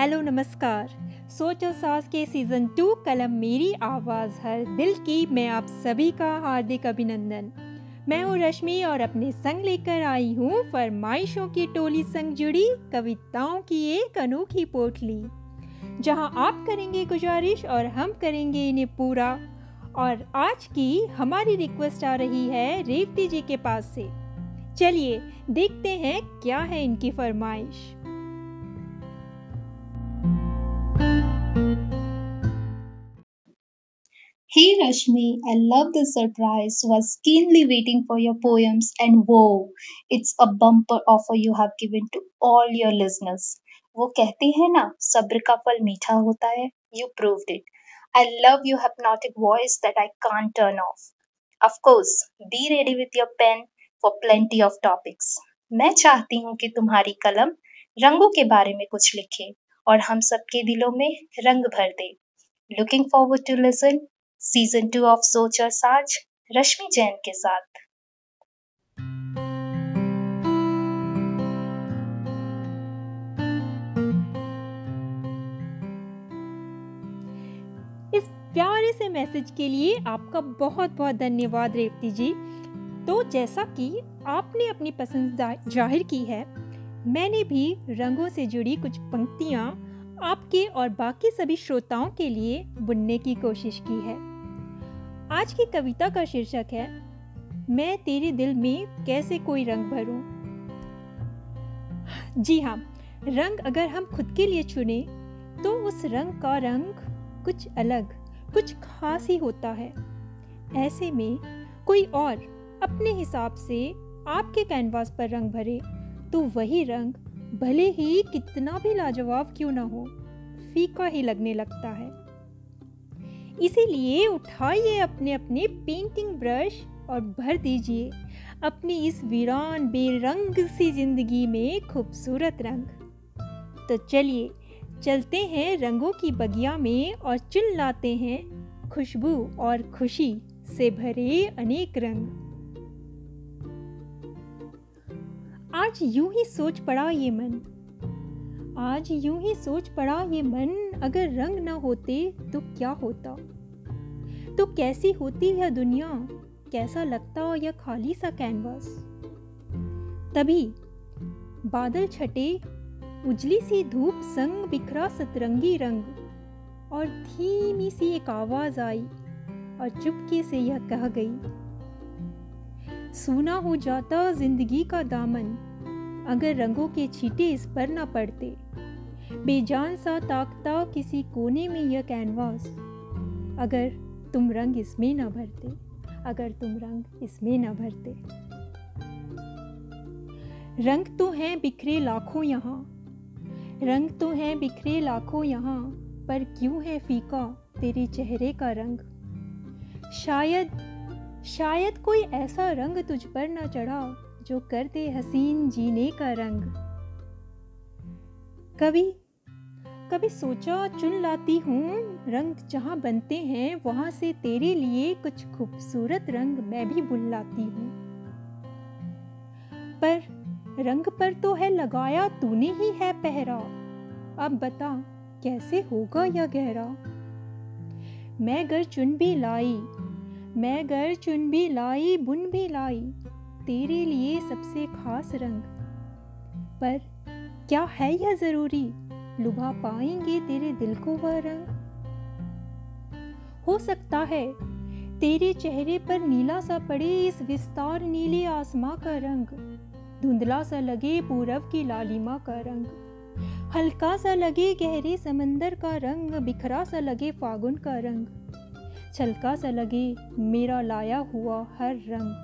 Hello, नमस्कार। सोचो सास के सीज़न टू कलम मेरी आवाज़ हर दिल की मैं आप सभी का हार्दिक अभिनंदन। मैं हूँ रश्मि और अपने संग लेकर आई हूँ फरमाइशों की टोली संग जुड़ी कविताओं की एक अनोखी पोटली। जहाँ आप करेंगे गुजारिश और हम करेंगे इन्हें पूरा। और आज की हमारी रिक्वेस्ट आ रही है रेवती जी के पास से। चलिए देखते हैं क्या है इनकी फरमाइश। Rashmi, I love the surprise. Was keenly waiting for your poems, and whoa, it's a bumper offer you have given to all your listeners. वो कहते हैं ना सब्र का फल मीठा होता है You proved it. I love your hypnotic voice that I can't turn off. Of course, be ready with your pen for plenty of topics. मैं चाहती हूँ कि तुम्हारी कलम रंगों के बारे में कुछ लिखे और हम सबके दिलों में रंग भर दे Looking forward to listen season two of सोच और साज रश्मि जैन के साथ। इस प्यारे से मैसेज के लिए आपका बहुत बहुत धन्यवाद, रेवती जी। तो जैसा कि आपने अपनी पसंद ज़ाहिर की है, मैंने भी रंगों से जुड़ी कुछ पंक्तियाँ आपके और बाकी सभी श्रोताओं के लिए बुनने की कोशिश की है। आज की कविता का शीर्षक है, मैं तेरे दिल में कैसे कोई रंग भरूं? जी हाँ रंग अगर हम खुद के लिए चुने तो उस रंग का रंग कुछ अलग, कुछ खास ही होता है। ऐसे में कोई और अपने हिसाब से आपके कैनवास पर रंग भरे तो वही रंग भले ही कितना भी लाजवाब क्यों ना हो, फीका ही लगने लगता है। इसीलिए उठाइए अपने अपने पेंटिंग ब्रश और भर दीजिए अपनी इस वीरान बेरंग सी ज़िंदगी में खूबसूरत रंग। तो चलिए, चलते हैं रंगों की बगिया में और चुन लाते हैं खुशबू और खुशी से भरे अनेक रंग। आज यूँ ही सोच पड़ा ये मन। आज यूँ ही सोच पड़ा ये मन अगर रंग ना होते तो क्या होता? तो कैसी होती यह दुनिया? कैसा लगता हो यह खाली सा कैनवास तभी बादल छटे, उजली सी धूप संग बिखरा सतरंगी रंग, और धीमी सी एक आवाज़ आई, और चुपके से यह कह गई, सूना हो जाता ज़िंदगी का दामन, अगर रंगों के छीटे इस पर ना पड़ते। बेजान सा ताकता किसी कोने में यह कैनवास अगर तुम रंग इसमें ना भरते, अगर तुम रंग इसमें ना भरते। रंग तो हैं बिखरे लाखों यहाँ, रंग तो हैं बिखरे लाखों यहाँ, पर क्यों है फीका तेरे चेहरे का रंग? शायद शायद कोई ऐसा रंग तुझ पर ना चढ़ा जो कर दे हसीन जीने का रंग। कभी कभी सोचा चुन लाती हूँ, रंग जहाँ बनते हैं, वहाँ से तेरे लिए कुछ खूबसूरत रंग मैं भी बुन लाती हूँ। पर रंग पर तो है लगाया तूने ही है पहरा, अब बता कैसे होगा यह गहरा? मैं घर चुन भी लाई, मैं घर चुन भी लाई, बुन भी लाई, तेरे लिए सबसे खास रंग। पर क्या है यह ज़रूरी? लुभा पाएँगे तेरे दिल को वह रंग। हो सकता है तेरे चेहरे पर नीला सा पड़े इस विस्तार नीले आसमां का रंग। धुंधला सा लगे पूरब की लालिमा का रंग। हल्का सा लगे गहरे समंदर का रंग। बिखरा सा लगे फागुन का रंग। छलका सा लगे मेरा लाया हुआ हर रंग।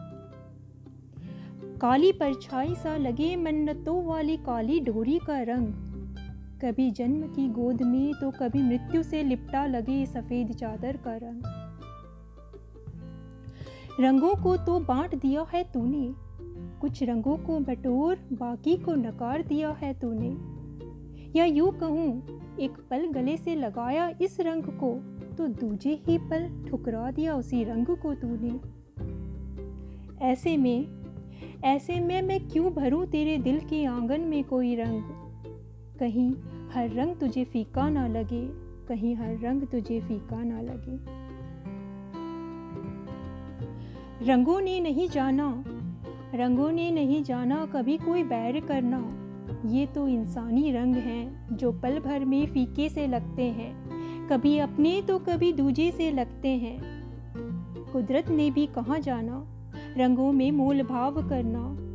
काली परछाई सा लगे मन्नतों वाली काली डोरी का रंग। कभी जन्म की गोद में तो कभी मृत्यु से लिपटा लगे सफ़ेद चादर का रंग। रंगों को तो बांट दिया है तूने, कुछ रंगों को बटोर, बाकी को नकार दिया है तूने। या यूँ कहूँ, एक पल गले से लगाया इस रंग को तो दूजे ही पल ठुकरा दिया उसी रंग को तूने। ऐसे में ऐसे में मैं क्यों भरूं तेरे दिल के आँगन में कोई रंग? कहीं हर रंग तुझे फीका ना लगे, कहीं हर रंग तुझे फीका ना लगे। रंगों ने नहीं जाना, रंगों ने नहीं जाना कभी कोई बैर करना। ये तो इंसानी रंग हैं जो पल भर में फीके से लगते हैं, कभी अपने तो कभी दूजे से लगते हैं। कुदरत ने भी कहाँ जाना, रंगों में मोल भाव करना।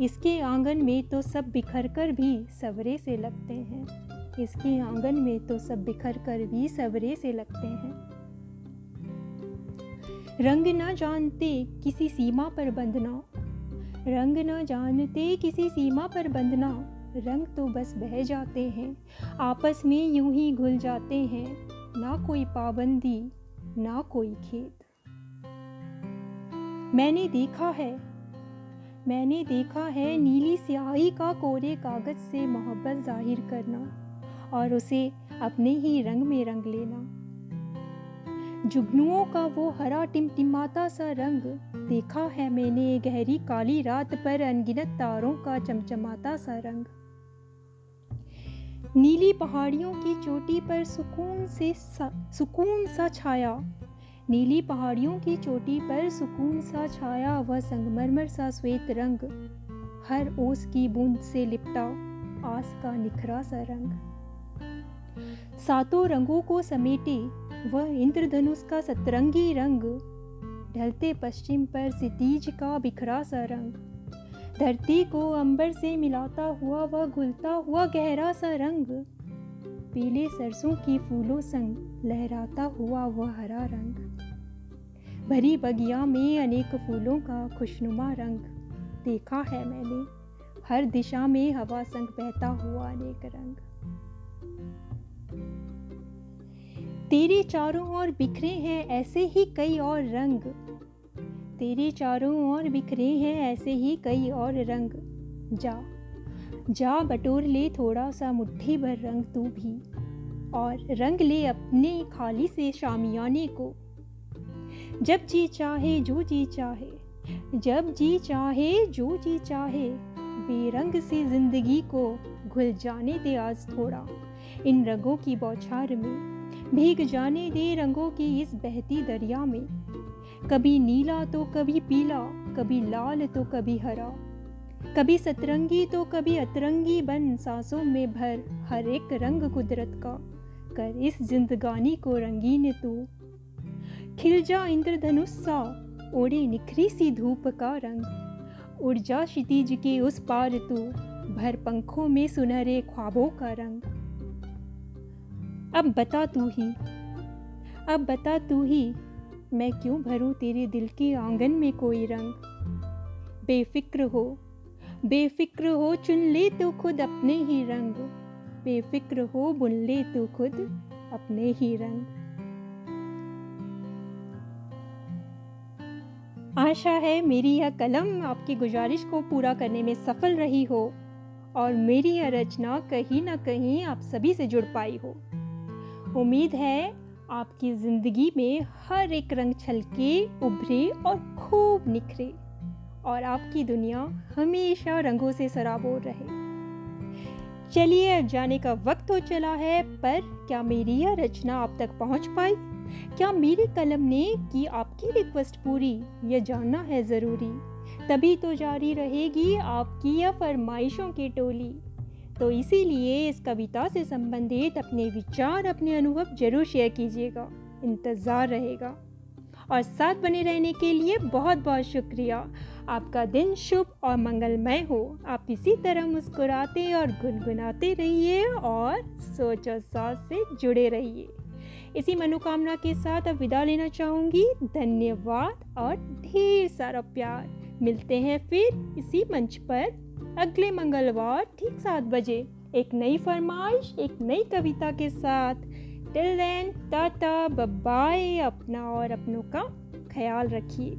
इसके आँगन में तो सब बिखर कर भी सवरे से लगते हैं। इसके आँगन में तो सब बिखर कर भी सवरे से लगते हैं। रंग न जानते किसी सीमा पर बंधना। रंग न जानते किसी सीमा पर बंधना। रंग तो बस बह जाते हैं। आपस में यूँ ही घुल जाते हैं। ना कोई पाबंदी, ना कोई खेत मैंने देखा है मैंने देखा है नीली स्याही का कोरे कागज़ से मोहब्बत ज़ाहिर करना और उसे अपने ही रंग में रंग लेना। जुगनुओं का वो हरा टिमटिमाता सा रंग देखा है मैंने गहरी काली रात पर अनगिनत तारों का चमचमाता सा रंग। नीली पहाड़ियों की चोटी पर सुकून से सा, सुकून सा छाया नीली पहाड़ियों की चोटी पर सुकून सा छाया, वह संगमरमर सा श्वेत रंग। हर ओस की बूंद से लिपटा आस का निखरा सा रंग। सातों रंगों को समेटे, वह इंद्रधनुष का सतरंगी रंग। ढलते पश्चिम पर सितीज का बिखरा सा रंग। धरती को अंबर से मिलाता हुआ, वह घुलता हुआ गहरा सा रंग। पीले सरसों की फूलों संग लहराता हुआ, वह हरा रंग। भरी बगिया में अनेक फूलों का खुशनुमा रंग देखा है मैंने। हर दिशा में हवा संग बहता हुआ अनेक रंग। तेरे चारों ओर बिखरे हैं ऐसे ही कई और रंग। तेरे चारों ओर बिखरे हैं ऐसे ही कई और रंग। जा जा बटोर ले थोड़ा सा मुट्ठी भर रंग तू भी। और रंग ले अपने खाली से शामियाने को। जब जी चाहे जो जी चाहे, जब जी चाहे जो जी चाहे, बेरंग से ज़िंदगी को घुल जाने दे आज थोड़ा। इन रंगों की बौछार में, भीग जाने दे रंगों की इस बहती दरिया में। कभी नीला तो कभी पीला, कभी लाल तो कभी हरा। कभी सतरंगी तो कभी अतरंगी बन सांसों में भर हर एक रंग कुदरत का। कर इस जिंदगानी को रंगीन तू खिल जा इंद्रधनुष सा ओढ़े निखरी सी धूप का रंग। उड़ जा क्षितिज के उस पार तू, भर पंखों में सुनहरे ख्वाबों का रंग। अब बता तू ही, अब बता तू ही, मैं क्यों भरूं तेरे दिल के आँगन में कोई रंग? बेफिक्र हो बेफिक्र हो चुन ले तो खुद अपने ही रंग। बेफिक्र हो बुन ले तो खुद अपने ही रंग। आशा है मेरी यह कलम आपकी गुजारिश को पूरा करने में सफल रही हो और मेरी यह रचना कहीं ना कहीं आप सभी से जुड़ पाई हो। उम्मीद है आपकी ज़िंदगी में हर एक रंग छलके, उभरे और खूब निखरे और आपकी दुनिया हमेशा रंगों से सराबोर रहे। चलिए अब जाने का वक्त हो चला है, पर क्या मेरी यह रचना आप तक पहुँच पाई? क्या मेरी कलम ने की आपकी रिक्वेस्ट पूरी? यह जानना है ज़रूरी। तभी तो जारी रहेगी आपकी यह फरमाइशों की टोली। तो इसीलिए इस कविता से संबंधित अपने विचार, अपने अनुभव ज़रूर शेयर कीजिएगा। इंतज़ार रहेगा। और साथ बने रहने के लिए बहुत बहुत शुक्रिया। आपका दिन शुभ और मंगलमय हो। आप इसी तरह मुस्कुराते और गुनगुनाते रहिए और सोच और साथ से जुड़े रहिए। इसी मनोकामना के साथ अब विदा लेना चाहूँगी। धन्यवाद और ढेर सारा प्यार। मिलते हैं फिर इसी मंच पर अगले मंगलवार ठीक सात बजे। एक नई फरमाइश, एक नई कविता के साथ। टिल देन टाटा बाय अपना और अपनों का ख्याल रखिए।